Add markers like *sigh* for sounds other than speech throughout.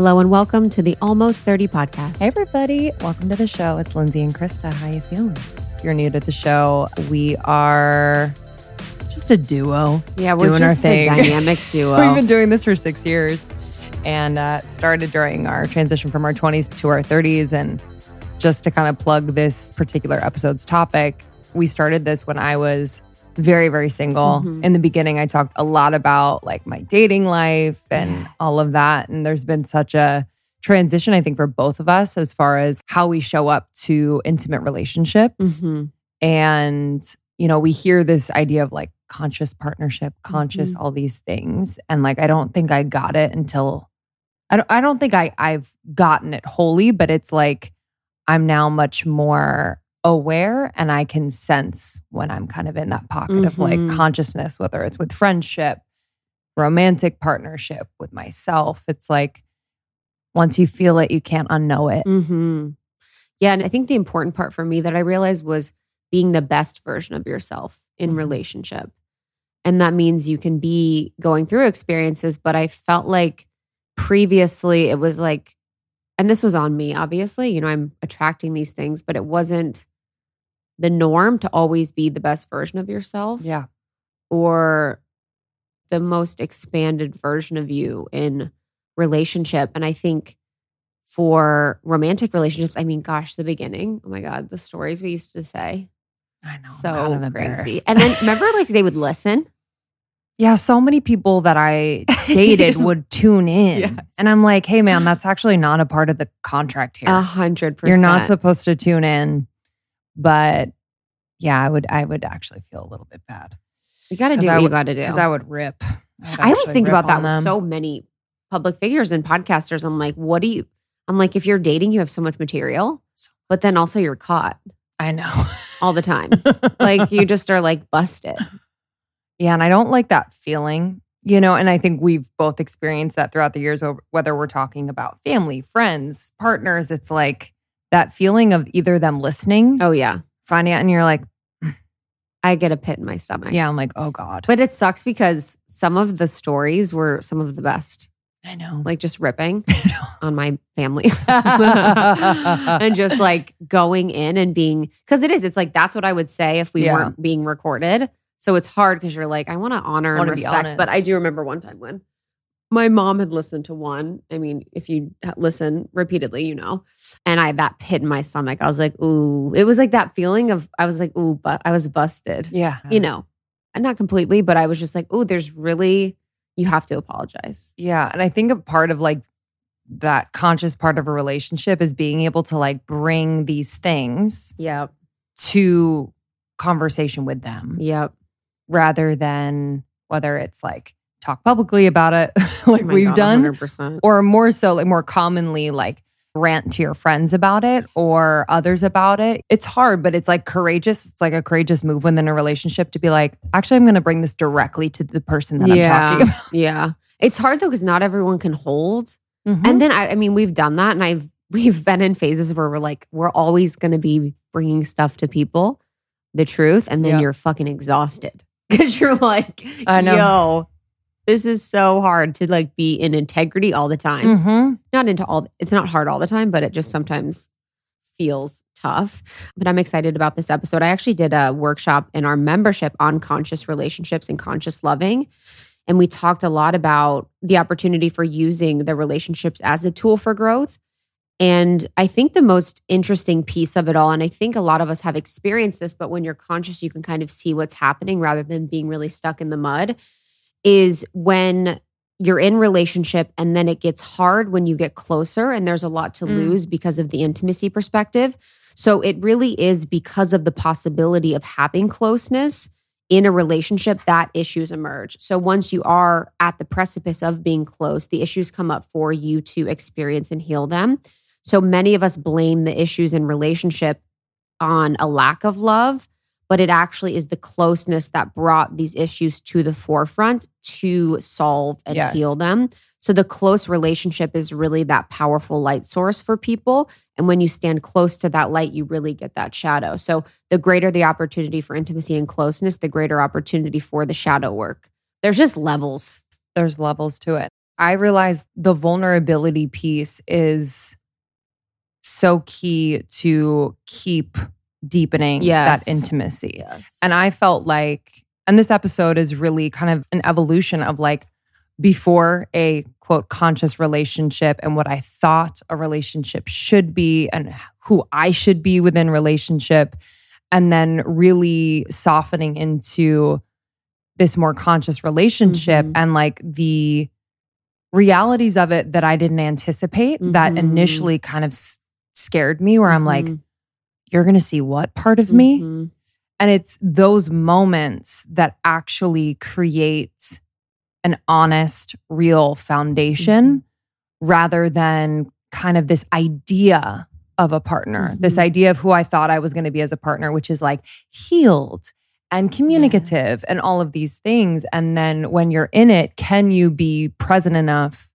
Hello and welcome to the Almost 30 podcast. Hey everybody, welcome to the show. It's Lindsey and Krista. How you feeling? If you're new to the show, we are just a duo. Yeah, we're doing our just a thing. dynamic *laughs* duo. We've been doing this for six years and uh, started during our transition from our 20s to our 30s. And just to kind of plug this particular episode's topic, we started this when I was very, very single. Mhm. In the beginning, I talked a lot about like my dating life and Yes. all of that. And there's been such a transition, I think, for both of us as far as how we show up to intimate relationships. Mhm. And, you know, we hear this idea of like conscious partnership, conscious, Mm-hmm. all these things. And like, I don't think I got it until I don't, I don't think I, I've gotten it wholly, but it's like I'm now much more aware and I can sense when I'm kind of in that pocket of like Mhm. consciousness, whether it's with friendship, romantic partnership, with myself. It's like once you feel it, you can't unknow it. Mhm. Yeah, and I think the important part for me that I realized was being the best version of yourself in Mhm. relationship. And that means you can be going through experiences, but I felt like previously it was like, and this was on me, obviously, you know, I'm attracting these things, but it wasn't the norm to always be the best version of yourself. Yeah. or the most expanded version of you in relationship. And I think for romantic relationships, I mean, gosh, the beginning, oh my God, the stories we used to say. I know. So kind of crazy. And then remember, like they would listen. *laughs* Yeah, so many people that I *laughs* dated would tune in. Yes. And I'm like, hey, man, that's actually not a part of the contract here. A hundred percent. You're not supposed to tune in. But yeah, I would I would actually feel a little bit bad. You got to do I what you would- got to do. Because I would rip. would I always think about that with them. so many public figures and podcasters. I'm like, what do you? I'm like, if you're dating, you have so much material, but then also you're caught I know. all the time. like you just are like busted. Yeah, and I don't like that feeling, you know, and I think we've both experienced that throughout the years, whether we're talking about family, friends, partners. It's like that feeling of either them listening, Oh yeah, finding out, and you're like, *clears throat* I get a pit in my stomach. yeah, I'm like, oh God. But it sucks because some of the stories were some of the best, I know. like just ripping *laughs* on my family *laughs* and just like going in and being, because it is, it's like that's what I would say if we Yeah. weren't being recorded. So it's hard because you're like, I want to honor and respect. But. I do remember one time when my mom had listened to one. I mean, if you listen repeatedly, you know, and I had that pit in my stomach. I was like, ooh, it was like that feeling of, I was like, ooh, but I was busted yeah. you know, and not completely, but I was just like, oh, there's really, you have to apologize. Yeah. And I think a part of like that conscious part of a relationship is being able to like bring these things Yeah. to conversation with them Yep. rather than whether it's like talk publicly about it *laughs* like Oh we've God, done 100%. or more so like more commonly like rant to your friends about it or others about it it's hard but it's like courageous it's like a courageous move within a relationship to be like actually i'm going to bring this directly to the person that i'm talking about *laughs* yeah. It's hard though, because not everyone can hold. Mhm. And then, I, I mean, we've done that and I've, *laughs* we've been in phases where we're like, we're always going to be bringing stuff to people, the truth. And then Yeah. you're fucking exhausted because you're like, I know. yo, this is so hard to like be in integrity all the time. Mhm. not into all it's not hard all the time but it just sometimes feels tough but i'm excited about this episode i actually did a workshop in our membership on conscious relationships and conscious loving and we talked a lot about the opportunity for using the relationships as a tool for growth and i think the most interesting piece of it all and i think a lot of us have experienced this but when you're conscious you can kind of see what's happening rather than being really stuck in the mud is when you're in relationship and then it gets hard when you get closer and there's a lot to Mm. lose because of the intimacy perspective. So it really is because of the possibility of having closeness in a relationship that issues emerge. So once you are at the precipice of being close the issues come up for you to experience and heal them. So many of us blame the issues in relationship on a lack of love but it actually is the closeness that brought these issues to the forefront to solve and Yes. heal them. So the close relationship is really that powerful light source for people. And when you stand close to that light, you really get that shadow. So the greater the opportunity for intimacy and closeness, the greater opportunity for the shadow work. There's just levels. there's levels to it I realize the vulnerability piece is so key to keep deepening Yes. that intimacy. Yes. And I felt like, and this episode is really kind of an evolution of like before a quote conscious relationship and what I thought a relationship should be and who I should be within relationship. And then really softening into this more conscious relationship Mhm. and like the realities of it that I didn't anticipate that Mhm. initially kind of scared me, where I'm like, Mhm. You're going to see what part of me? Mhm. And it's those moments that actually create an honest, real foundation rather than kind of this idea of a partner, this Mhm. idea of who I thought I was going to be as a partner, which is like healed and communicative Yes. and all of these things. And then when you're in it, can you be present enough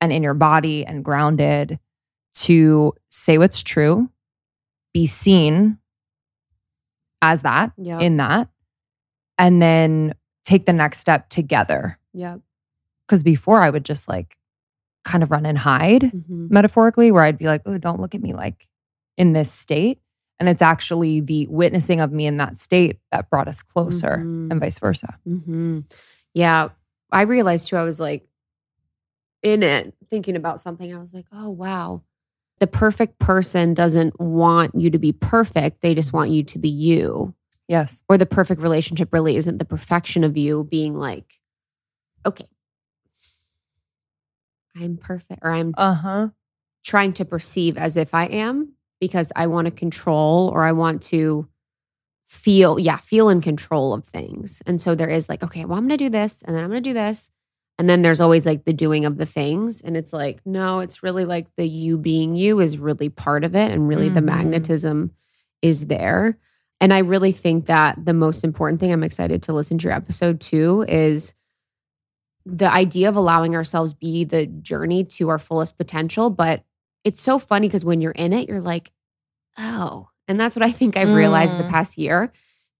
and in your body and grounded to say what's true, be seen as that, Yeah. in that, and then take the next step together. yeah. Because before I would just like kind of run and hide Mhm. metaphorically, where I'd be like, oh, don't look at me like in this state. And it's actually the witnessing of me in that state that brought us closer Mhm. and vice versa. hmm Yeah. I realized too, I was like in it thinking about something. I was like, oh, wow. The perfect person doesn't want you to be perfect. They just want you to be you. Yes. Or the perfect relationship really isn't the perfection of you being like, okay, I'm perfect, or I'm Uh huh. trying to perceive as if I am because I want to control or I want to feel, yeah, feel in control of things. And so there is like, okay, well, I'm going to do this and then I'm going to do this. And then there's always like the doing of the things. And it's like, no, it's really like the you being you is really part of it. And really the Mhm. magnetism is there. And I really think that the most important thing, I'm excited to listen to your episode too, is the idea of allowing ourselves be the journey to our fullest potential. But it's so funny because when you're in it, you're like, oh. And that's what I think I've realized the Mm. past year,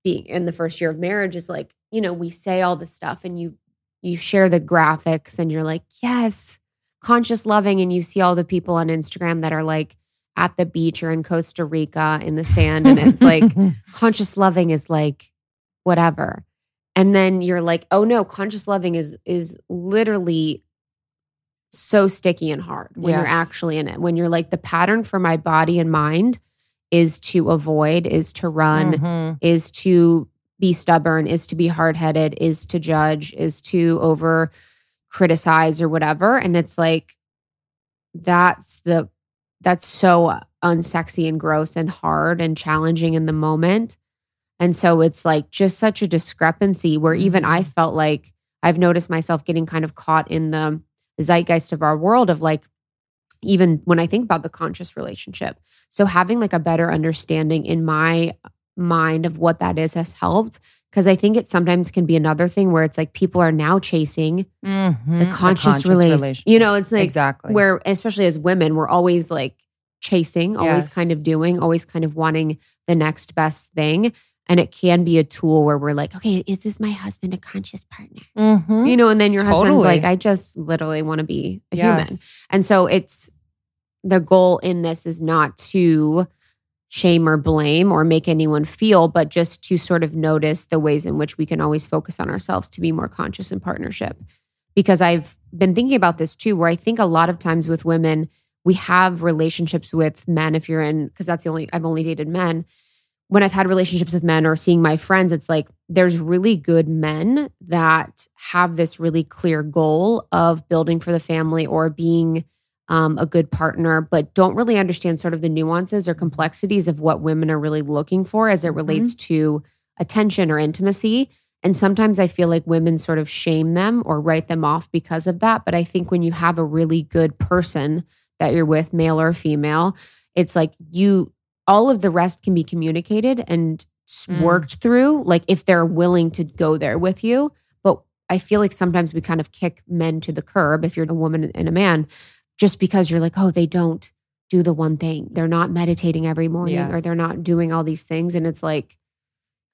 being in the first year of marriage, is like, you know, we say all this stuff and you you share the graphics and you're like, yes, conscious loving. And you see all the people on Instagram that are like at the beach or in Costa Rica in the sand. And it's like *laughs* conscious loving is like whatever. And then you're like, oh no, conscious loving is is literally so sticky and hard when you're actually in it. When you're like the pattern for my body and mind is to avoid, is to run, Mhm. is to be stubborn, is to be hard headed, is to judge, is to over criticize or whatever. And it's like, that's the, that's so unsexy and gross and hard and challenging in the moment. And so it's like just such a discrepancy where even I mm-hmm. felt like I've noticed myself getting kind of caught in the zeitgeist of our world of like, even when I think about the conscious relationship. So having like a better understanding in my mind of what that is has helped because I think it sometimes can be another thing where it's like people are now chasing Mhm. the conscious, relation. You know, it's like exactly. where especially as women, we're always like chasing, always kind of doing, always kind of wanting the next best thing. And it can be a tool where we're like, okay, is this my husband a conscious partner? Mhm. You know, and then your husband's Totally. like, I just literally want to be a human. And so it's the goal in this is not to shame or blame or make anyone feel, but just to sort of notice the ways in which we can always focus on ourselves to be more conscious in partnership. Because I've been thinking about this too, where I think a lot of times with women, we have relationships with men. If you're in, because that's the only, I've only dated men. When I've had relationships with men or seeing my friends, it's like there's really good men that have this really clear goal of building for the family or being um, a good partner, but don't really understand sort of the nuances or complexities of what women are really looking for as it Mhm. relates to attention or intimacy. And sometimes I feel like women sort of shame them or write them off because of that. But I think when you have a really good person that you're with, male or female, it's like you, all of the rest can be communicated and Mm. worked through, like if they're willing to go there with you. But I feel like sometimes we kind of kick men to the curb if you're a woman and a man, just because you're like, oh, they don't do the one thing. They're not meditating every morning or they're not doing all these things. And it's like,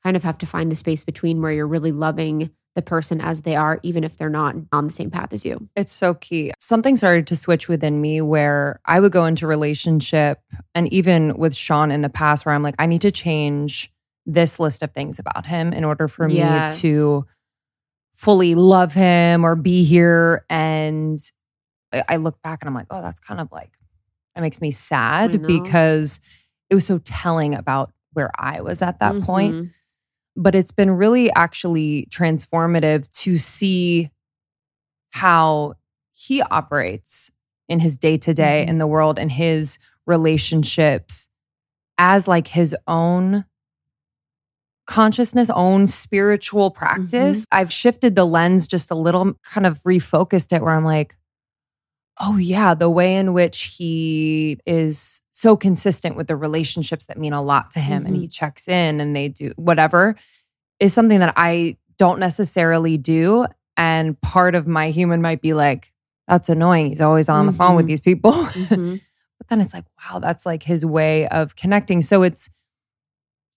kind of have to find the space between where you're really loving the person as they are, even if they're not on the same path as you. It's so key. Something started to switch within me where I would go into relationship and even with Sean in the past where I'm like, I need to change this list of things about him in order for Yes. me to fully love him or be here. And I look back and I'm like, oh, that's kind of like, that makes me sad because it was so telling about where I was at that point Mhm. but it's been really actually transformative to see how he operates in his day to day in the world and his relationships as like his own consciousness, own spiritual practice. I've shifted the lens just a little, kind of refocused it where I'm like, oh, yeah, the way in which he is so consistent with the relationships that mean a lot to him and he checks in and they do whatever is something that I don't necessarily do. And part of my human might be like, that's annoying. He's always on the phone with Mhm. these people. Mhm. *laughs* but then it's like, wow, that's like his way of connecting. So it's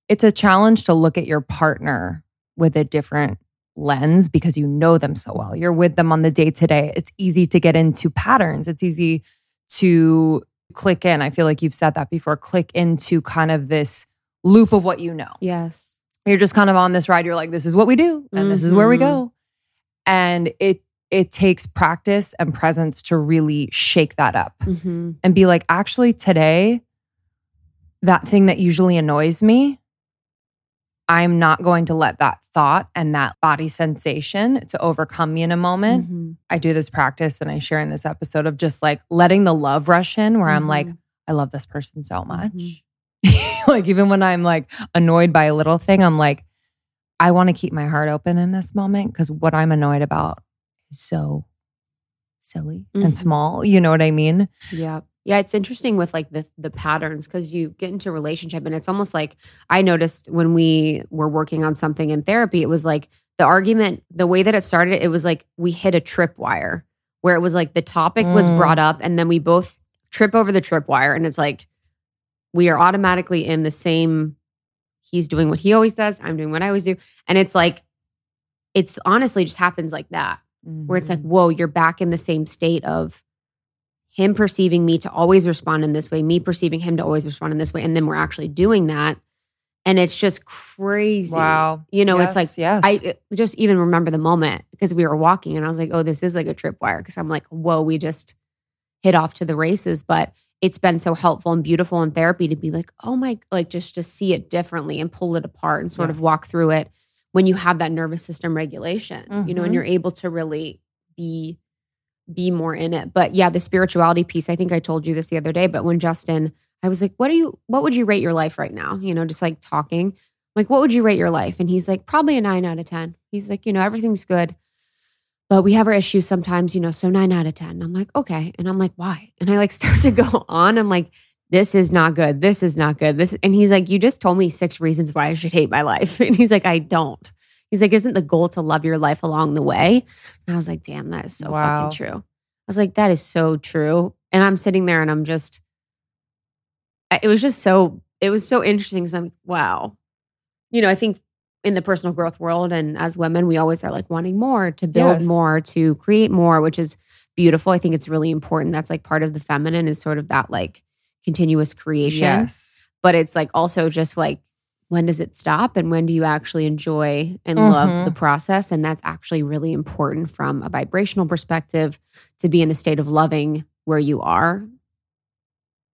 it's a challenge to look at your partner with a different lens because you know them so well. You're with them on the day to day. It's easy to get into patterns. It's easy to click in. I feel like you've said that before, click into kind of this loop of what you know Yes. you're just kind of on this ride you're like this is what we do and this is where we Mhm. go and it it takes practice and presence to really shake that up Mhm. and be like actually today that thing that usually annoys me i'm not going to let that thought and that body sensation to overcome me in a moment Mhm. i do this practice and i share in this episode of just like letting the love rush in where i'm like Mhm. i love this person so much Mhm. *laughs* like even when I'm like annoyed by a little thing, I'm like, I want to keep my heart open in this moment because what I'm annoyed about is so silly and Mhm. small. You know what I mean? Yeah. Yeah, it's interesting with like the the patterns because you get into a relationship and it's almost like I noticed when we were working on something in therapy, it was like the argument, the way that it started, it was like we hit a tripwire where it was like the topic was Mm. brought up and then we both trip over the tripwire and it's like we are automatically in the same he's doing what he always does, I'm doing what I always do. And it's like it's honestly just happens like that where it's like, Mm-hmm. whoa, you're back in the same state of him perceiving me to always respond in this way, me perceiving him to always respond in this way. And then we're actually doing that. And it's just crazy. wow. You know, it's like, yes. I uh, just even remember the moment because we were walking and I was like, oh, this is like a tripwire. Because I'm like, whoa, we just hit off to the races. But it's been so helpful and beautiful in therapy to be like, oh my, like just to see it differently and pull it apart and sort of walk through it when you have that nervous system regulation, you know, and Mhm. you're able to really be be more in it. But yeah, the spirituality piece, I think I told you this the other day, but when Justin, I was like, what do you what would you rate your life right now? You know, just like talking. Like, what would you rate your life? And he's like, probably a nine out of 10. He's like, you know, everything's good. But we have our issues sometimes, you know, so nine out of 10. I'm like, okay. And I'm like, why? And I like *laughs* start to go on. I'm like, this is not good. This is not good. This and he's like, you just told me six reasons why I should hate my life. *laughs* And he's like, I don't. He's like, isn't the goal to love your life along the way? And I was like, damn, that is so Wow. fucking true. I was like, that is so true. And I'm sitting there and I'm just, it was just so, it was so interesting because I'm like, wow. You know, I think in the personal growth world and as women, we always are like wanting more to build Yes. more, to create more, which is beautiful. I think it's really important. That's like part of the feminine is sort of that like continuous creation yes. but it's like also just like when does it stop and when do you actually enjoy and love Mhm. the process and that's actually really important from a vibrational perspective to be in a state of loving where you are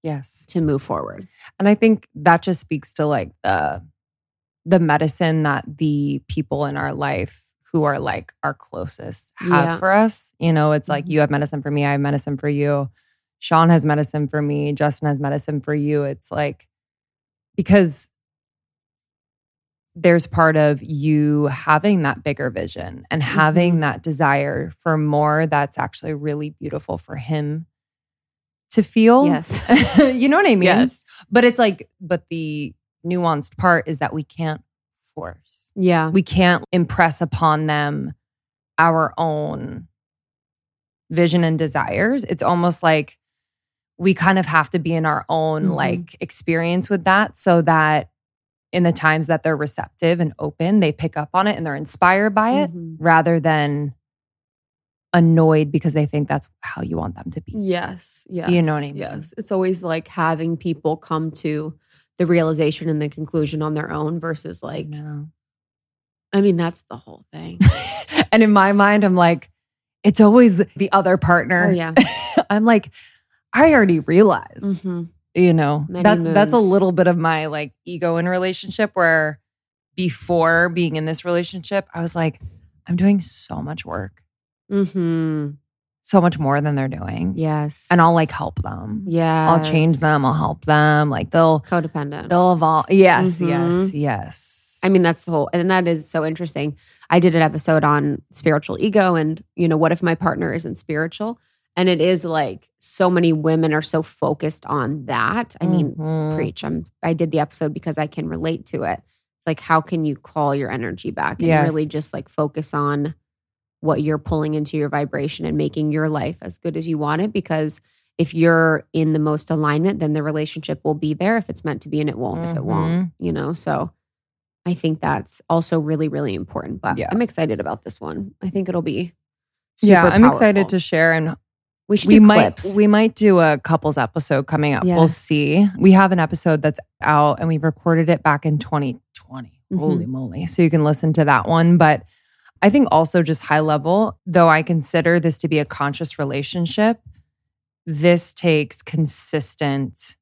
Yes. to move forward And I think that just speaks to like the the medicine that the people in our life who are like our closest have Yeah. for us. You know, it's like Mhm. you have medicine for me, I have medicine for you. Sean has medicine for me, Justin has medicine for you. It's like because there's part of you having that bigger vision and having Mhm. that desire for more that's actually really beautiful for him to feel. yes *laughs* you know what I mean? yes But it's like, but the nuanced part is that we can't force. yeah We can't impress upon them our own vision and desires. It's almost like we kind of have to be in our own Mhm. like experience with that so that in the times that they're receptive and open, they pick up on it and they're inspired by it Mhm. rather than annoyed because they think that's how you want them to be. Yes. Yes. You know what I mean? Yes. It's always like having people come to the realization and the conclusion on their own versus like, No. I mean, that's the whole thing. *laughs* and in my mind, I'm like, it's always the, the other partner. Oh, yeah. *laughs* I'm like, I already realized. Mhm. You know Many that's that's a little bit of my like ego in a relationship where before being in this relationship i was like i'm doing so much work Mhm. so much more than they're doing Yes. and i'll like help them yeah. i'll change them i'll help them like they'll Codependent. they'll evolve yes Mhm. yes yes I mean, that's the whole, and that is so interesting. I did an episode on spiritual ego and, you know, what if my partner isn't spiritual? And it is like so many women are so focused on that. I mean, Mhm. preach. I'm, I did the episode because I can relate to it. It's like, how can you call your energy back and Yes. really just like focus on what you're pulling into your vibration and making your life as good as you want it? Because if you're in the most alignment, then the relationship will be there. If it's meant to be, and it won't if it won't, you know? So I think that's also really, really important. But Yeah. I'm excited about this one. I think it'll be super yeah i'm excited to share and We should we do might clips. we might do a couples episode coming up. We'll see. We have an episode that's out and we recorded it back in 2020. Mhm. Holy moly. So you can listen to that one, but I think also just high level, though I consider this to be a conscious relationship, this takes consistent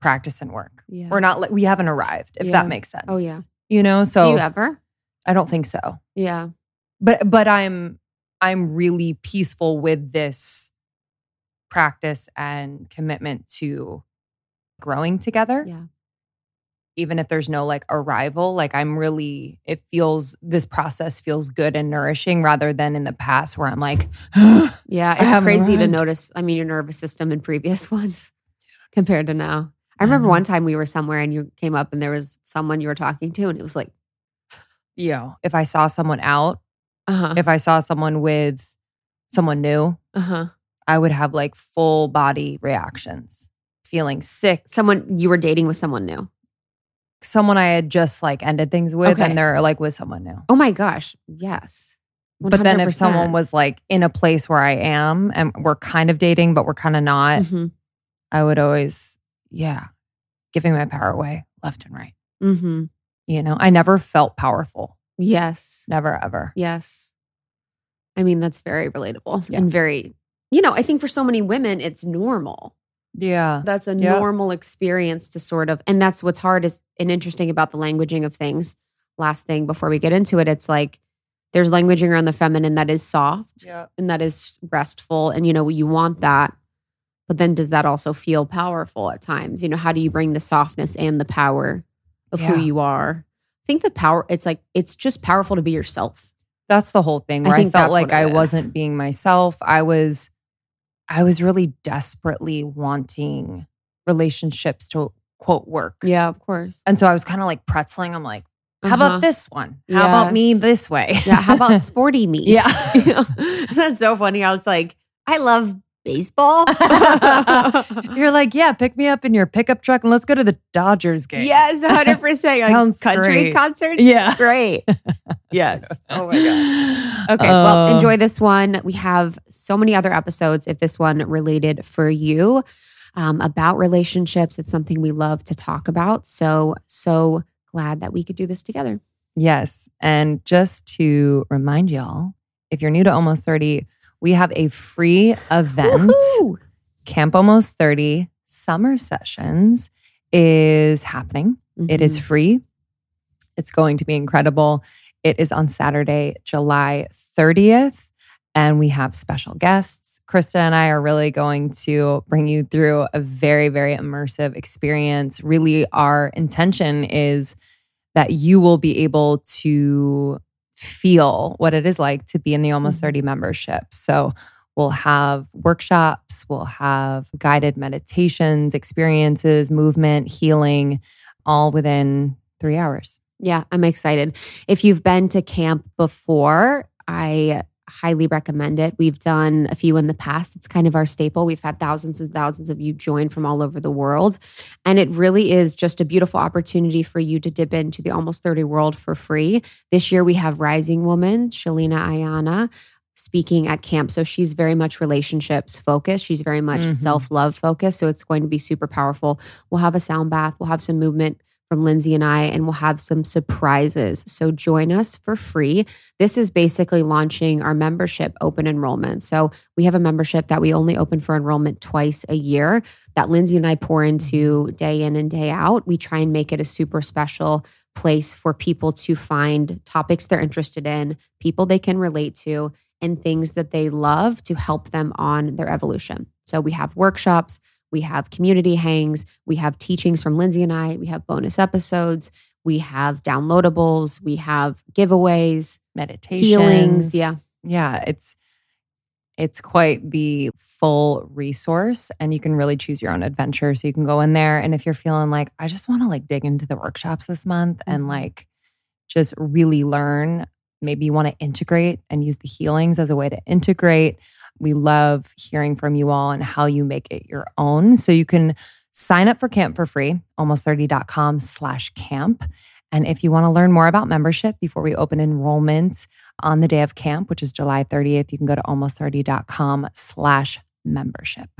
practice and work. yeah. We're not like we haven't arrived, if Yeah. that makes sense. Oh, yeah. You know, do so you ever? I don't think so Yeah. but but i'm i'm really peaceful with this practice and commitment to growing together Yeah. even if there's no like arrival like i'm really it feels this process feels good and nourishing rather than in the past where i'm like *gasps* Yeah. It's crazy to notice. I mean, your nervous system in previous *laughs* ones compared to now. I remember know. one time we were somewhere and you came up and there was someone you were talking to, and it was like, yeah, if i saw someone out uh huh. if i saw someone with someone new Uh huh. I would have like full body reactions feeling sick Someone you were dating with someone new. someone i had just like ended things with Okay. and they're like with someone new Oh my gosh. Yes. But then if someone was like in a place where I am and we're kind of dating, but we're kind of not, Mhm. I would always, yeah, giving my power away left and right. Mhm. You know, I never felt powerful. Yes. Never ever. Yes. I mean, that's very relatable Yeah. and very, you know, I think for so many women, it's normal. Yeah. That's a Yeah. normal experience to sort of, and that's what's hard is and interesting about the languaging of things. Last thing before we get into it, it's like there's languaging around the feminine that is soft Yeah. and that is restful. And, you know, you want that. But then does that also feel powerful at times? You know, how do you bring the softness and the power of Yeah. who you are? I think the power, it's like, it's just powerful to be yourself. That's the whole thing I where I, think felt like I is. wasn't being myself. I was, I was really desperately wanting relationships to quote work. Yeah, of course. And so I was kind of like pretzeling. I'm like, how Uh-huh. about this one? How about me this way? Yeah. How about *laughs* sporty me? Yeah. *laughs* That's so funny how it's like, I love baseball. *laughs* *laughs* You're like, yeah, pick me up in your pickup truck and let's go to the Dodgers game. yes, 100%. *laughs* Like Sounds country great. concerts. Yeah. Great. Yes. Oh my God. Okay. Uh, well, enjoy this one. We have so many other episodes if this one related for you um, about relationships. It's something we love to talk about. So, so glad that we could do this together. Yes. And just to remind y'all, if you're new to Almost 30, we have a free event. Woohoo! Camp Almost 30 Summer Sessions is happening. It is Mhm. free. It's going to be incredible. It is on Saturday, July 30th, and we have special guests. Krista and I are really going to bring you through a very, very immersive experience. Really, our intention is that you will be able to feel what it is like to be in the Almost Mhm. 30 membership. So, We'll have workshops, we'll have guided meditations, experiences, movement, healing, all within three hours. Yeah, I'm excited. If you've been to camp before, I highly recommend it. We've done a few in the past. It's kind of our staple. We've had thousands and thousands of you join from all over the world. And it really is just a beautiful opportunity for you to dip into the almost 30 world for free. This year we have Rising Woman, Sheleana Aiyana speaking at camp. So she's very much relationships focused. She's very much Mhm. self love focused. So it's going to be super powerful. We'll have a sound bath, we'll have some movement from Lindsey and I, and we'll have some surprises. So join us for free. This is basically launching our membership open enrollment. So we have a membership that we only open for enrollment twice a year that Lindsey and I pour into day in and day out. We try and make it a super special place for people to find topics they're interested in, people they can relate to, and things that they love to help them on their evolution. So we have workshops, we have community hangs, we have teachings from Lindsey and I, we have bonus episodes, we have downloadables, we have giveaways, meditations, healings. Yeah. Yeah, it's it's quite the full resource and you can really choose your own adventure. So you can go in there and if you're feeling like I just want to like dig into the workshops this month and Mhm. like just really learn, maybe you want to integrate and use the healings as a way to integrate. We love hearing from you all and how you make it your own. So you can sign up for camp for free, almost30.com slash camp. And if you want to learn more about membership before we open enrollment on the day of camp, which is July 30th, you can go to almost30.com slash membership.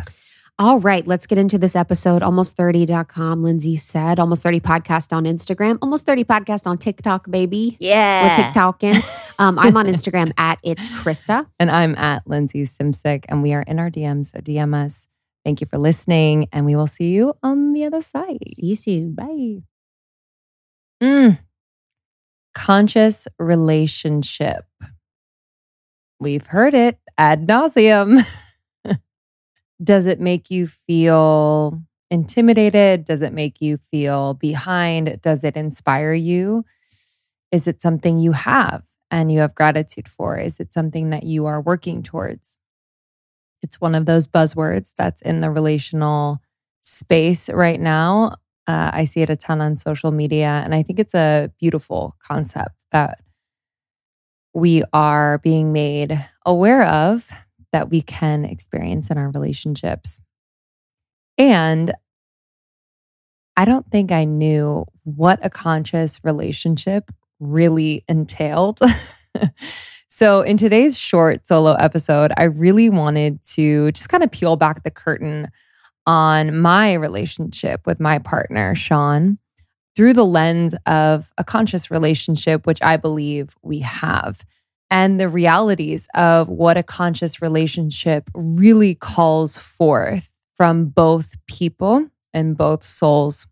All right, let's get into this episode. Almost30.com, Lindsey said. Almost 30 podcast on Instagram. Almost 30 podcast on TikTok, baby. Yeah. We're TikToking. *laughs* Um, I'm on Instagram at it's Krista. And I'm at Lindsey Simcik, and we are in our DMs. So DM us. Thank you for listening, and we will see you on the other side. See you soon. Bye. Mm. Conscious relationship. We've heard it ad nauseum. *laughs* Does it make you feel intimidated? Does it make you feel behind? Does it inspire you? Is it something you have and you have gratitude for? Is it something that you are working towards? It's one of those buzzwords that's in the relational space right now. Uh, I see it a ton on social media, and I think it's a beautiful concept that we are being made aware of that we can experience in our relationships. And I don't think I knew what a conscious relationship really entailed. *laughs* so, in today's short solo episode, I really wanted to just kind of peel back the curtain on my relationship with my partner, Sean, through the lens of a conscious relationship, which I believe we have, and the realities of what a conscious relationship really calls forth from both people and both souls.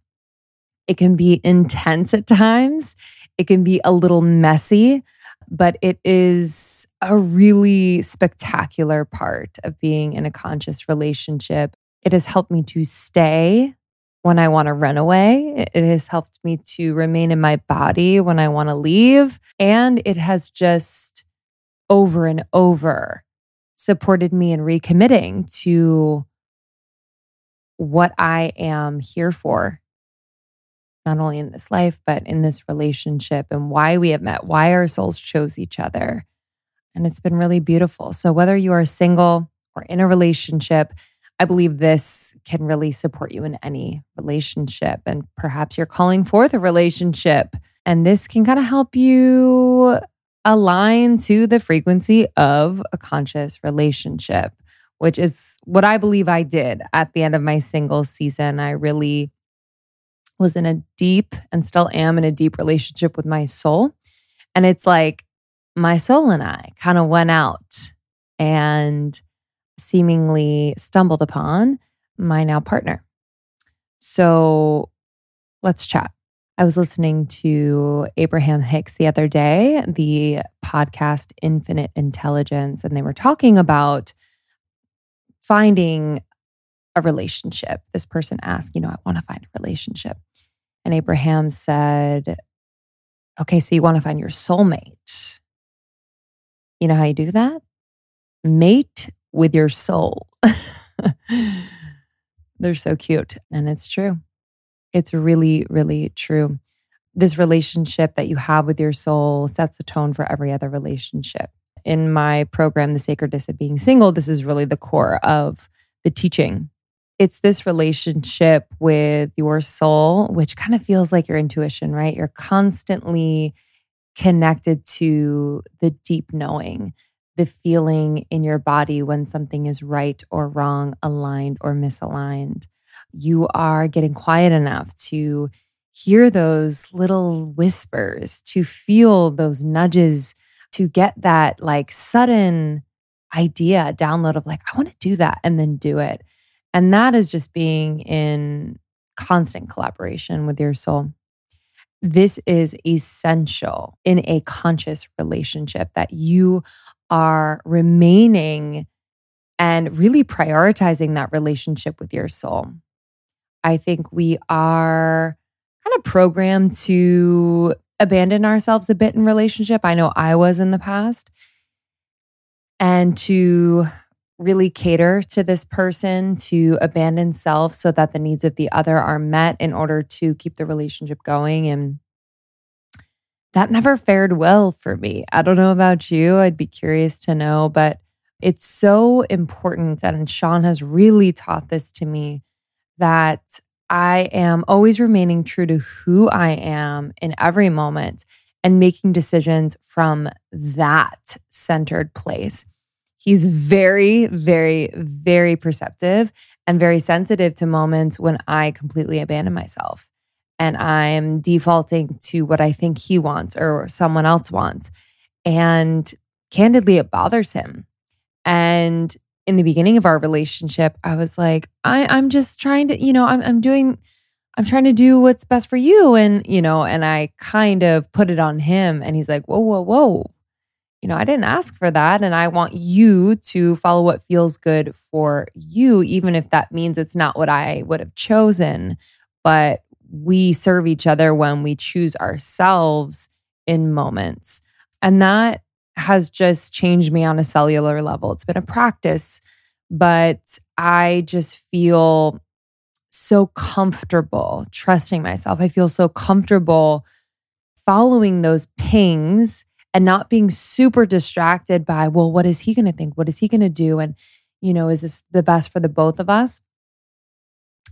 It can be intense at times, it can be a little messy, but it is a really spectacular part of being in a conscious relationship. It has helped me to stay when I want to run away. It has helped me to remain in my body when I want to leave. And it has just over and over supported me in recommitting to what I am here for, not only in this life, but in this relationship and why we have met, why our souls chose each other. And it's been really beautiful. So, whether you are single or in a relationship, I believe this can really support you in any relationship. And perhaps you're calling forth a relationship, and this can kind of help you align to the frequency of a conscious relationship, which is what I believe I did at the end of my single season. I really was in a deep and still am in a deep relationship with my soul. And it's like my soul and I kind of went out and seemingly stumbled upon my now partner. So let's chat. I was listening to Abraham Hicks the other day, the podcast Infinite Intelligence, and they were talking about finding a relationship. This person asked, you know, I want to find a relationship. And Abraham said, okay, so you want to find your soulmate. You know how you do that? Mate with your soul. *laughs* They're so cute. And it's true. It's really, really true. This relationship that you have with your soul sets the tone for every other relationship. in my program, The Sacredness of Being Single, this is really the core of the teaching. It's this relationship with your soul, which kind of feels like your intuition, right? You're constantly connected to the deep knowing, the feeling in your body when something is right or wrong, aligned or misaligned. You are getting quiet enough to hear those little whispers, to feel those nudges, to get that like sudden idea, download of like, I want to do that and then do it. And that is just being in constant collaboration with your soul. This is essential in a conscious relationship that you are remaining and really prioritizing that relationship with your soul. I think we are kind of programmed to abandon ourselves a bit in relationship. I know I was in the past. And to really cater to this person, to abandon self so that the needs of the other are met in order to keep the relationship going. And that never fared well for me. I don't know about you. I'd be curious to know, but it's so important. And Sean has really taught this to me that I am always remaining true to who I am in every moment and making decisions from that centered place. He's very, very, very perceptive and very sensitive to moments when I completely abandon myself and I'm defaulting to what I think he wants or someone else wants. And candidly, it bothers him. And in the beginning of our relationship, I was like, I, I'm just trying to, you know, I'm, I'm doing, I'm trying to do what's best for you. And, you know, and I kind of put it on him. And he's like, whoa, whoa, whoa. You know, I didn't ask for that. And I want you to follow what feels good for you, even if that means it's not what I would have chosen. But we serve each other when we choose ourselves in moments. And that has just changed me on a cellular level. It's been a practice, but I just feel so comfortable trusting myself. I feel so comfortable following those pings and not being super distracted by, well, what is he going to think? What is he going to do? And, you know, is this the best for the both of us?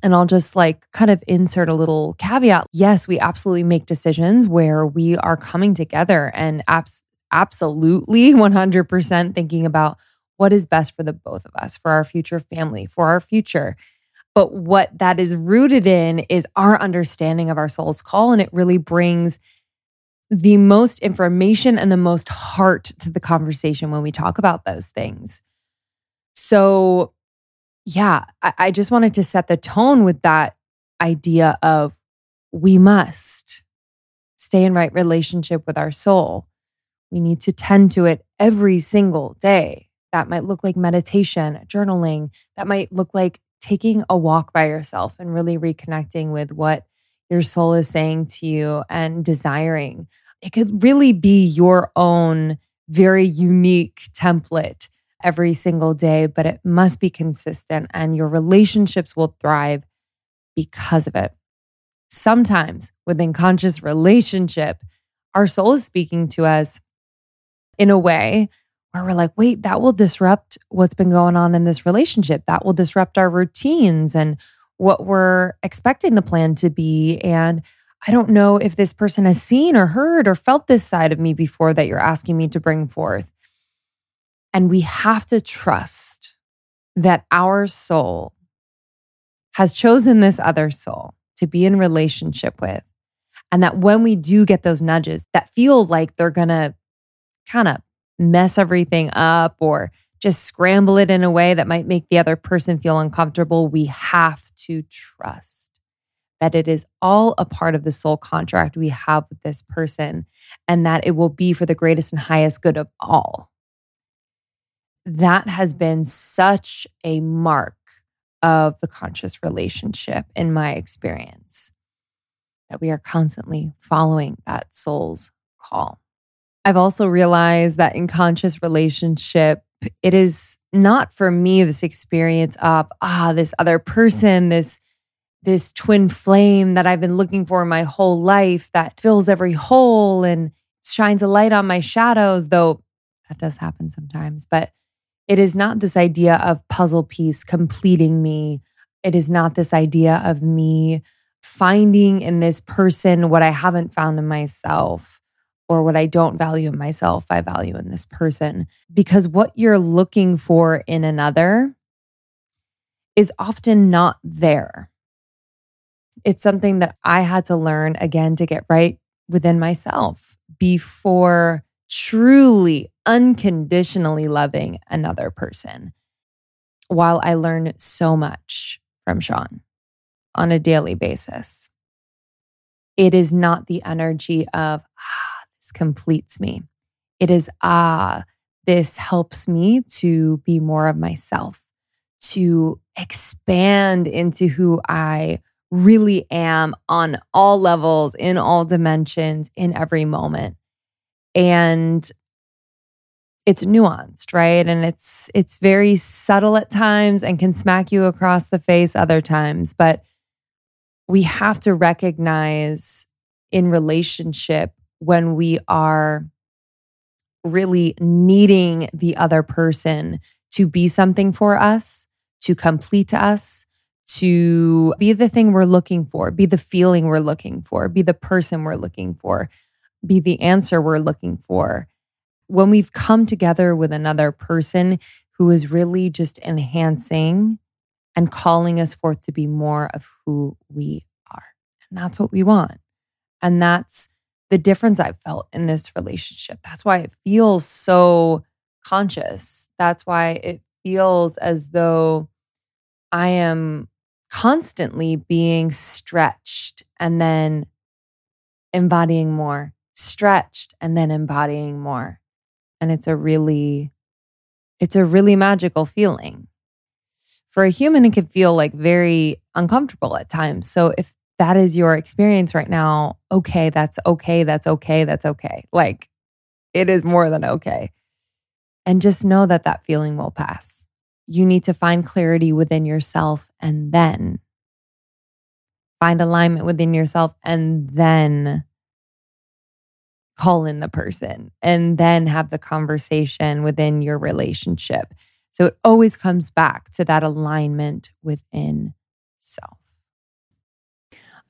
And I'll just like kind of insert a little caveat. Yes, we absolutely make decisions where we are coming together and abs- absolutely *laughs* 100% thinking about what is best for the both of us, for our future family, for our future. But what that is rooted in is our understanding of our soul's call. And it really brings the most information and the most heart to the conversation when we talk about those things. So, yeah, I, I just wanted to set the tone with that idea of we must stay in right relationship with our soul. We need to tend to it every single day. That might look like meditation, journaling. That might look like taking a walk by yourself and really reconnecting with what your soul is saying to you and desiring. It could really be your own very unique template every single day, but it must be consistent and your relationships will thrive because of it. Sometimes within conscious relationship, our soul is speaking to us in a way where we're like, wait, that will disrupt what's been going on in this relationship. That will disrupt our routines and what we're expecting the plan to be. And I don't know if this person has seen or heard or felt this side of me before that you're asking me to bring forth. And we have to trust that our soul has chosen this other soul to be in relationship with. And that when we do get those nudges that feel like they're going to kind of mess everything up or just scramble it in a way that might make the other person feel uncomfortable, we have to trust that it is all a part of the soul contract we have with this person and that it will be for the greatest and highest good of all. That has been such a mark of the conscious relationship in my experience that we are constantly following that soul's call. I've also realized that in conscious relationship, it is not for me this experience of ah this other person, this this twin flame that I've been looking for my whole life that fills every hole and shines a light on my shadows, though That does happen sometimes. But it is not this idea of puzzle piece completing me. It is not this idea of me finding in this person what I haven't found in myself or what I don't value in myself, I value in this person. Because what you're looking for in another is often not there. It's something that I had to learn again to get right within myself before truly unconditionally loving another person. While I learn so much from Sean on a daily basis, it is not the energy of, ah, completes me. It is, ah, this helps me to be more of myself, to expand into who I really am on all levels, in all dimensions, in every moment. And it's nuanced, right? And it's it's very subtle at times and can smack you across the face other times, but we have to recognize in relationship when we are really needing the other person to be something for us, to complete us, to be the thing we're looking for, be the feeling we're looking for, be the person we're looking for, be the answer we're looking for. When we've come together with another person who is really just enhancing and calling us forth to be more of who we are. And that's what we want. And that's the difference I've felt in this relationship. That's why it feels so conscious. That's why it feels as though I am constantly being stretched and then embodying more, stretched and then embodying more. And it's a really, it's a really magical feeling. For a human, it can feel like very uncomfortable at times. So if that is your experience right now, okay, that's okay, that's okay, that's okay. Like it is more than okay. And just know that that feeling will pass you need to find clarity within yourself and then find alignment within yourself and then call in the person and then have the conversation within your relationship. So it always comes back to that alignment within self.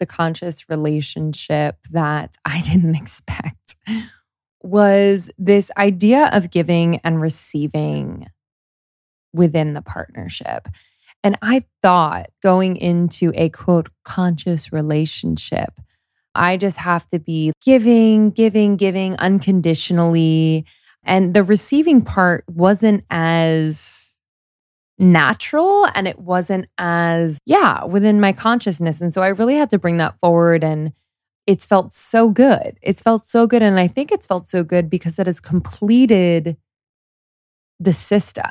the conscious relationship that *laughs* I didn't expect was this idea of giving and receiving within the partnership. And I thought going into a quote conscious relationship, I just have to be giving, giving, giving unconditionally. And the receiving part wasn't as natural and it wasn't as, yeah, within my consciousness. And so I really had to bring that forward and it's felt so good. It's felt so good. And I think it's felt so good because it has completed the system.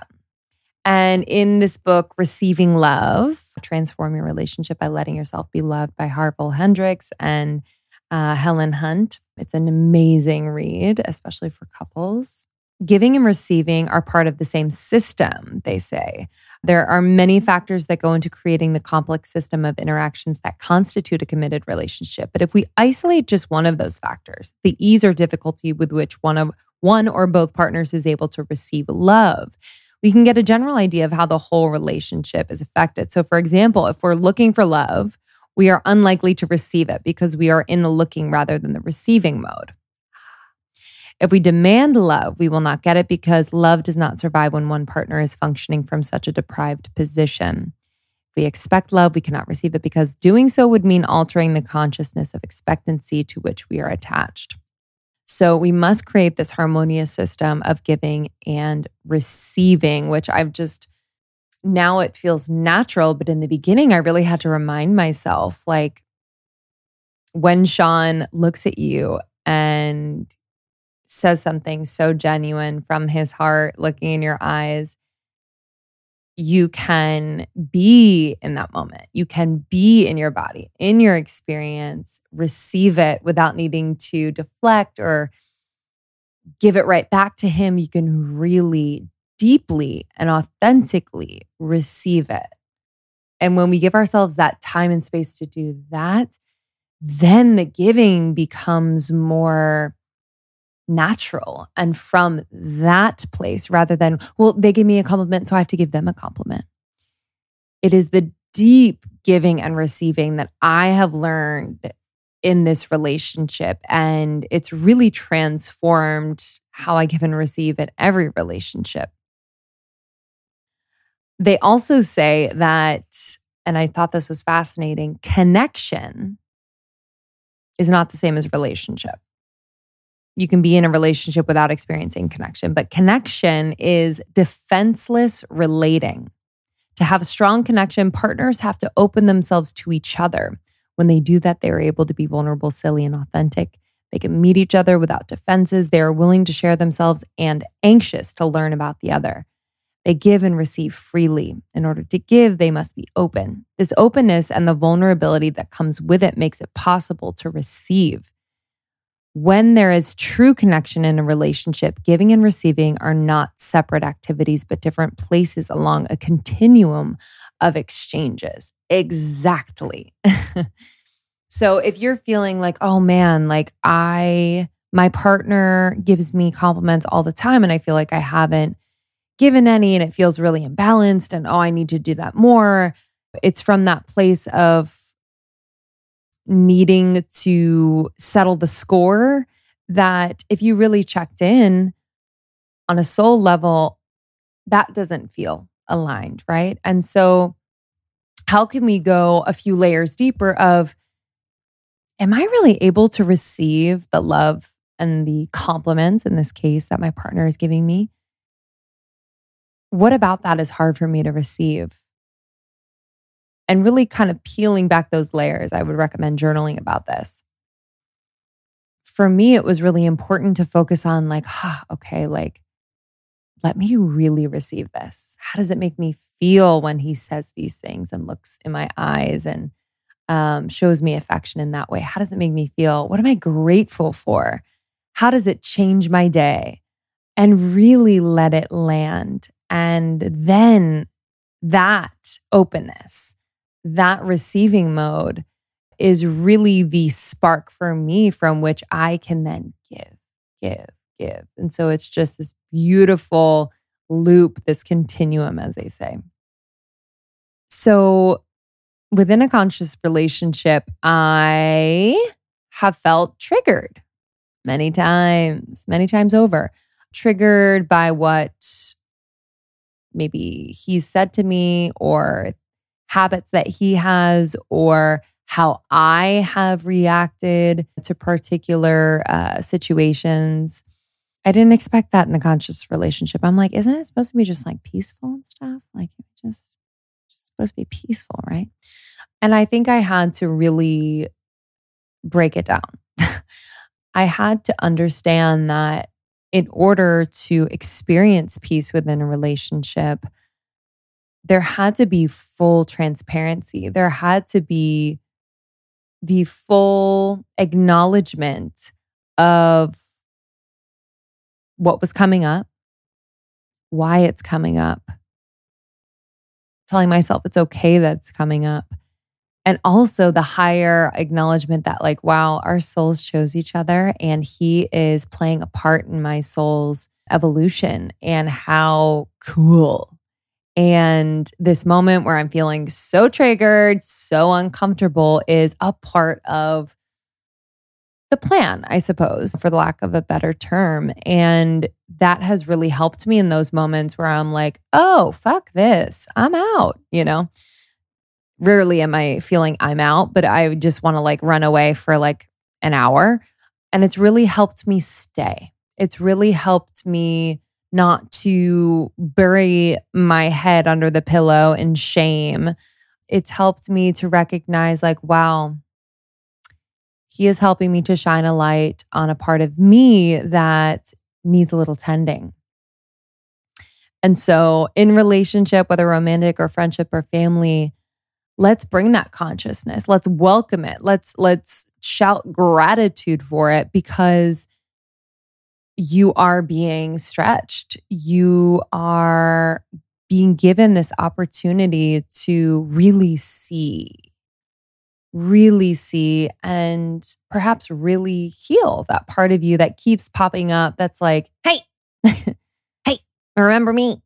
And in this book, Receiving Love, Transform Your Relationship by Letting Yourself Be Loved by Harville Hendrix and uh, Helen Hunt, it's an amazing read, especially for couples. Giving and receiving are part of the same system, they say. There are many factors that go into creating the complex system of interactions that constitute a committed relationship. But if we isolate just one of those factors, the ease or difficulty with which one of one or both partners is able to receive love, we can get a general idea of how the whole relationship is affected. So, for example, if we're looking for love, we are unlikely to receive it because we are in the looking rather than the receiving mode. If we demand love, we will not get it because love does not survive when one partner is functioning from such a deprived position. If we expect love, we cannot receive it because doing so would mean altering the consciousness of expectancy to which we are attached. So we must create this harmonious system of giving and receiving, which I've just now it feels natural. But in the beginning, I really had to remind myself like, when Sean looks at you and says something so genuine from his heart, looking in your eyes, you can be in that moment. You can be in your body, in your experience, receive it without needing to deflect or give it right back to Him, you can really deeply and authentically receive it. And when we give ourselves that time and space to do that, then the giving becomes more natural and from that place rather than, well, they give me a compliment, so I have to give them a compliment. It is the deep giving and receiving that I have learned in this relationship. And it's really transformed how I give and receive in every relationship. They also say that, and I thought this was fascinating connection is not the same as relationship. You can be in a relationship without experiencing connection, but connection is defenseless relating. To have a strong connection, partners have to open themselves to each other. When they do that, they are able to be vulnerable, silly, and authentic. They can meet each other without defenses. They are willing to share themselves and anxious to learn about the other. They give and receive freely. In order to give, they must be open. This openness and the vulnerability that comes with it makes it possible to receive. When there is true connection in a relationship, giving and receiving are not separate activities, but different places along a continuum of exchanges. Exactly. *laughs* so if you're feeling like, oh man, like I, my partner gives me compliments all the time and I feel like I haven't given any and it feels really imbalanced and oh, I need to do that more. It's from that place of needing to settle the score that if you really checked in on a soul level, that doesn't feel aligned, right? And so, how can we go a few layers deeper of, am I really able to receive the love and the compliments in this case that my partner is giving me? what about that is hard for me to receive? And really kind of peeling back those layers, I would recommend journaling about this. For me, it was really important to focus on, like, huh, okay, like, let me really receive this. How does it make me feel when he says these things and looks in my eyes and um, shows me affection in that way? How does it make me feel? What am I grateful for? How does it change my day? And really let it land and then that openness, that receiving mode is really the spark for me from which I can then give, give, give. And so it's just this beautiful loop, this continuum, as they say. So within a conscious relationship, I have felt triggered many times, many times over, triggered by what maybe he said to me or habits that he has or how I have reacted to particular uh, situations. I didn't expect that in a conscious relationship. I'm like, isn't it supposed to be just like peaceful and stuff? Like, just, just supposed to be peaceful, right? And I think I had to really break it down. *laughs* I had to understand that in order to experience peace within a relationship, there had to be full transparency. There had to be the full acknowledgement of what was coming up, why it's coming up, telling myself it's okay that it's coming up, and also the higher acknowledgement that like wow our souls chose each other and he is playing a part in my soul's evolution and how cool and this moment where i'm feeling so triggered so uncomfortable is a part of the plan i suppose for the lack of a better term and that has really helped me in those moments where i'm like oh fuck this i'm out you know rarely am I feeling I'm out, but I just want to like run away for like an hour. And it's really helped me stay. It's really helped me not to bury my head under the pillow in shame. It's helped me to recognize, like, wow, he is helping me to shine a light on a part of me that needs a little tending. And so, in relationship, whether romantic or friendship or family, let's bring that consciousness let's welcome it let's let's shout gratitude for it because you are being stretched. You are being given this opportunity to really see, really see, and perhaps really heal that part of you that keeps popping up that's like, hey, *laughs* hey, remember me?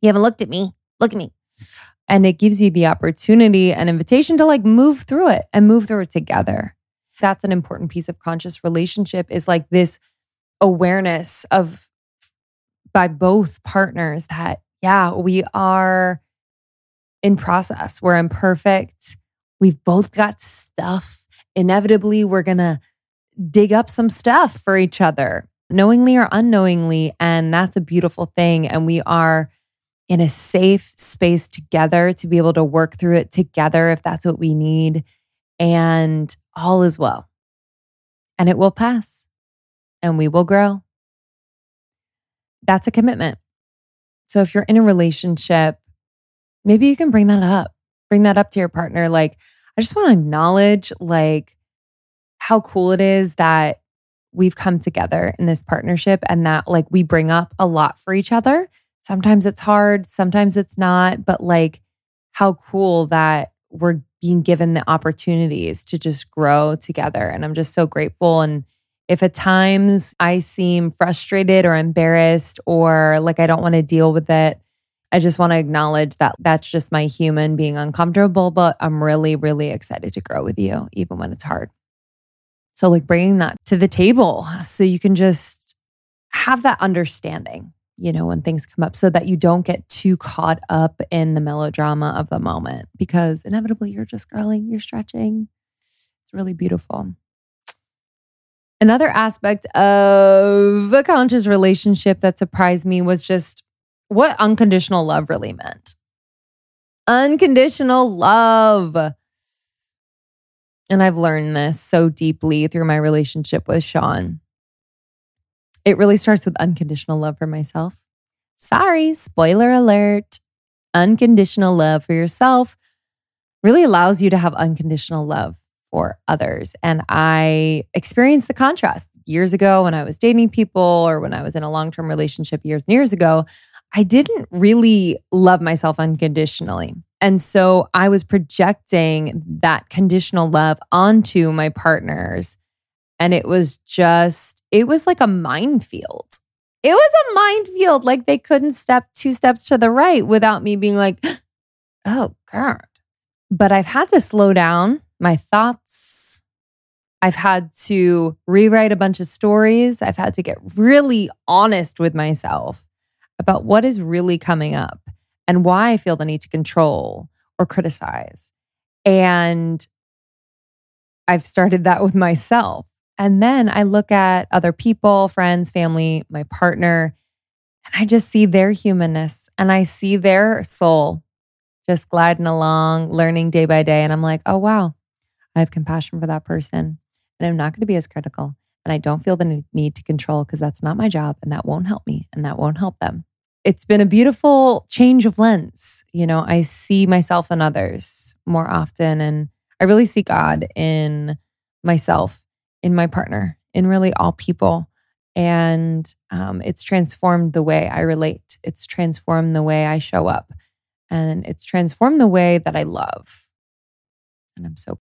You haven't looked at me. Look at me. And it gives you the opportunity and invitation to like move through it and move through it together. That's an important piece of conscious relationship is like this awareness of by both partners that yeah, we are in process. We're imperfect. We've both got stuff. Inevitably, we're going to dig up some stuff for each other, knowingly or unknowingly. And that's a beautiful thing. And we are in a safe space together to be able to work through it together if that's what we need. And all is well. And it will pass and we will grow. That's a commitment. So if you're in a relationship, maybe you can bring that up. Bring that up to your partner. Like, I just want to acknowledge like how cool it is that we've come together in this partnership and that like we bring up a lot for each other. Sometimes it's hard, sometimes it's not, but like how cool that we're being given the opportunities to just grow together. And I'm just so grateful. And if at times I seem frustrated or embarrassed or like I don't want to deal with it, I just want to acknowledge that that's just my human being uncomfortable, but I'm really, really excited to grow with you, even when it's hard. So, like bringing that to the table so you can just have that understanding, you know, when things come up so that you don't get too caught up in the melodrama of the moment because inevitably you're just growing, you're stretching. It's really beautiful. Another aspect of a conscious relationship that surprised me was just what unconditional love really meant. Unconditional love. And I've learned this so deeply through my relationship with Sean. It really starts with unconditional love for myself. Sorry, spoiler alert. Unconditional love for yourself really allows you to have unconditional love for others. And I experienced the contrast years ago when I was dating people or when I was in a long term relationship years and years ago. I didn't really love myself unconditionally. And so I was projecting that conditional love onto my partners. And it was just, it was like a minefield. It was a minefield. Like they couldn't step two steps to the right without me being like, *gasps* oh, God. But I've had to slow down my thoughts. I've had to rewrite a bunch of stories. I've had to get really honest with myself about what is really coming up and why I feel the need to control or criticize. And I've started that with myself. And then I look at other people, friends, family, my partner, and I just see their humanness and I see their soul just gliding along, learning day by day. And I'm like, oh, wow, I have compassion for that person and I'm not going to be as critical. And I don't feel the need to control because that's not my job and that won't help me and that won't help them. It's been a beautiful change of lens. You know, I see myself and others more often and I really see God in myself, in my partner, in really all people. And um, it's transformed the way I relate. It's transformed the way I show up. And it's transformed the way that I love. And I'm so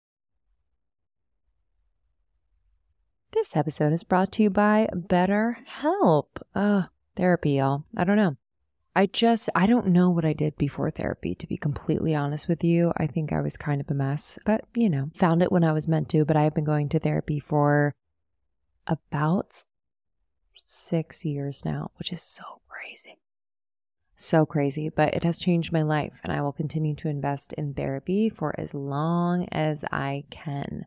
This episode is brought to you by BetterHelp. Uh, therapy, y'all. I don't know. I just, I don't know what I did before therapy, to be completely honest with you. I think I was kind of a mess, but you know, found it when I was meant to. But I've been going to therapy for about six years now, which is so crazy. So crazy, but it has changed my life, and I will continue to invest in therapy for as long as I can.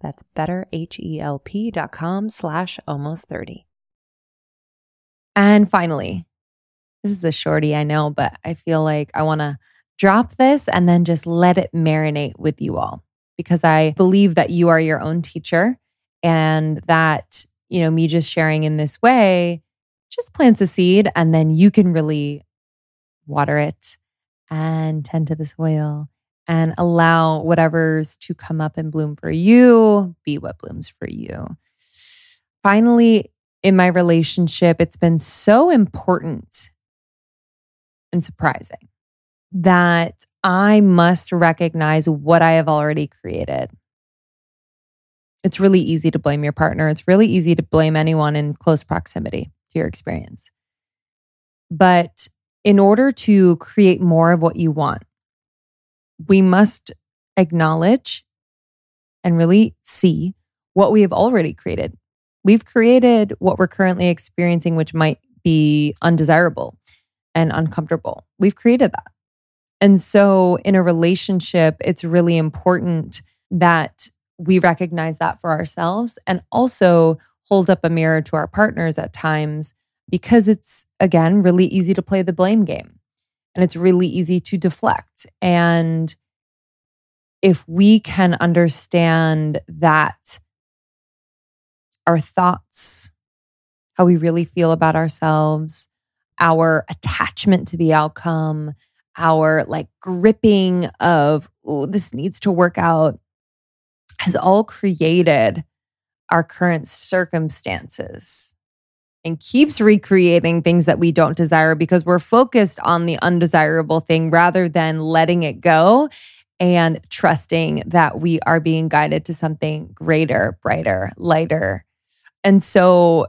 That's betterhelp.com slash almost 30. And finally, this is a shorty, I know, but I feel like I want to drop this and then just let it marinate with you all because I believe that you are your own teacher and that, you know, me just sharing in this way just plants a seed and then you can really water it and tend to the soil and allow whatever's to come up and bloom for you be what blooms for you. Finally, in my relationship, it's been so important and surprising that I must recognize what I have already created. It's really easy to blame your partner. It's really easy to blame anyone in close proximity to your experience. But in order to create more of what you want, we must acknowledge and really see what we have already created. We've created what we're currently experiencing, which might be undesirable and uncomfortable. We've created that. And so, in a relationship, it's really important that we recognize that for ourselves and also hold up a mirror to our partners at times because it's, again, really easy to play the blame game and it's really easy to deflect. And if we can understand that our thoughts, how we really feel about ourselves, our attachment to the outcome, our like gripping of, oh, this needs to work out, has all created our current circumstances and keeps recreating things that we don't desire because we're focused on the undesirable thing rather than letting it go and trusting that we are being guided to something greater, brighter, lighter. And so,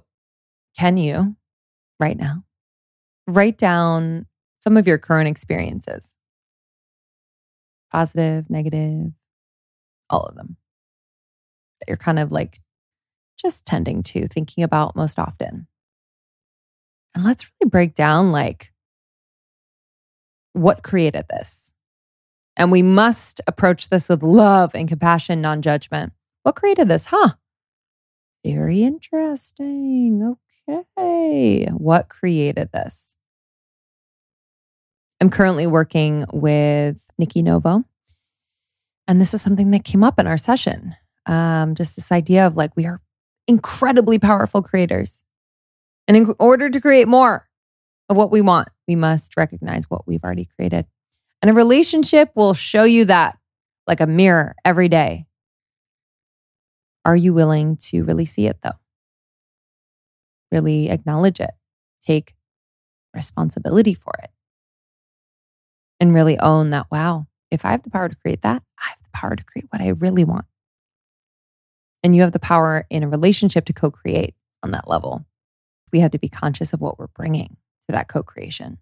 can you right now write down some of your current experiences? Positive, negative, all of them that you're kind of like just tending to, thinking about most often. And let's really break down like what created this. And we must approach this with love and compassion, non judgment. What created this? Huh? Very interesting. Okay. What created this? I'm currently working with Nikki Novo. And this is something that came up in our session. Um, just this idea of like, we are incredibly powerful creators. And in order to create more of what we want, we must recognize what we've already created. And a relationship will show you that like a mirror every day. Are you willing to really see it though? Really acknowledge it, take responsibility for it, and really own that wow, if I have the power to create that, I have the power to create what I really want. And you have the power in a relationship to co create on that level we have to be conscious of what we're bringing to that co creation.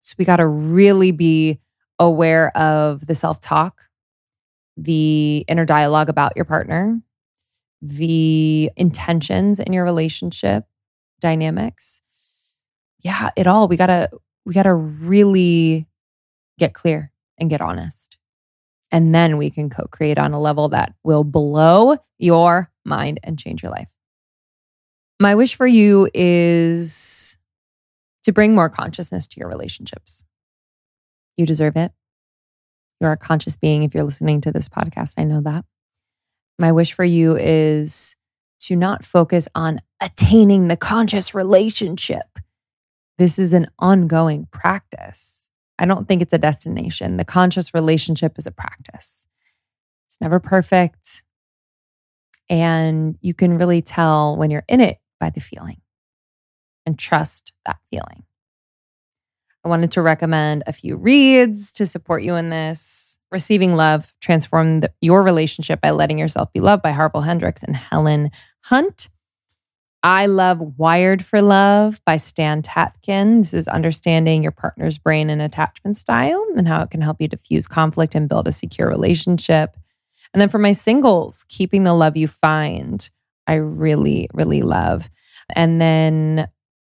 So we got to really be aware of the self talk, the inner dialogue about your partner, the intentions in your relationship dynamics. Yeah, it all. We got to we got to really get clear and get honest. And then we can co create on a level that will blow your mind and change your life. My wish for you is to bring more consciousness to your relationships. You deserve it. You're a conscious being if you're listening to this podcast. I know that. My wish for you is to not focus on attaining the conscious relationship. This is an ongoing practice. I don't think it's a destination. The conscious relationship is a practice. It's never perfect. And you can really tell when you're in it by the feeling and trust that feeling. I wanted to recommend a few reads to support you in this. Receiving Love Transform the, Your Relationship by Letting Yourself Be Loved by Harville Hendrix and Helen Hunt. I love Wired for Love by Stan Tatkin. This is understanding your partner's brain and attachment style and how it can help you diffuse conflict and build a secure relationship. And then for my singles, Keeping the Love You Find, I really, really love. And then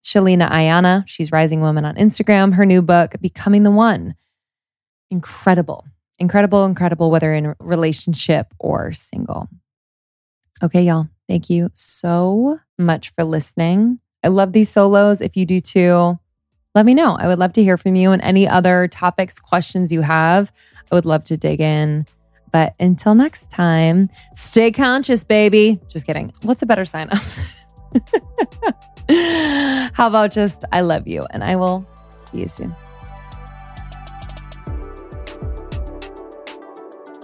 Sheleana Aiyana, she's Rising Woman on Instagram, her new book, Becoming the One. Incredible, incredible, incredible, whether in relationship or single. Okay, y'all. Thank you so much for listening. I love these solos. If you do too, let me know. I would love to hear from you and any other topics, questions you have. I would love to dig in. But until next time, stay conscious, baby. Just kidding. What's a better sign up? *laughs* How about just, I love you, and I will see you soon.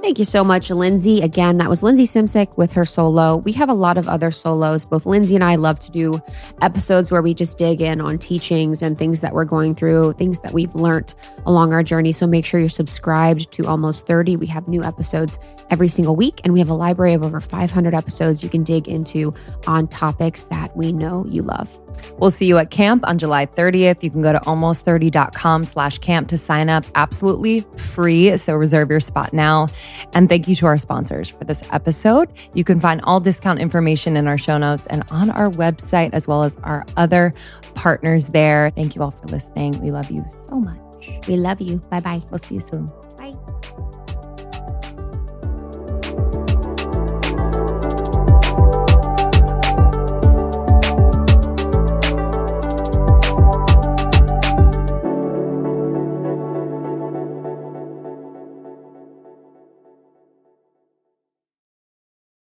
Thank you so much, Lindsey. Again, that was Lindsey Simcik with her solo. We have a lot of other solos. Both Lindsey and I love to do episodes where we just dig in on teachings and things that we're going through, things that we've learned along our journey. So make sure you're subscribed to Almost 30. We have new episodes every single week, and we have a library of over 500 episodes you can dig into on topics that we know you love. We'll see you at camp on July 30th. You can go to almost30.com slash camp to sign up absolutely free. So reserve your spot now. And thank you to our sponsors for this episode. You can find all discount information in our show notes and on our website, as well as our other partners there. Thank you all for listening. We love you so much. We love you. Bye bye. We'll see you soon.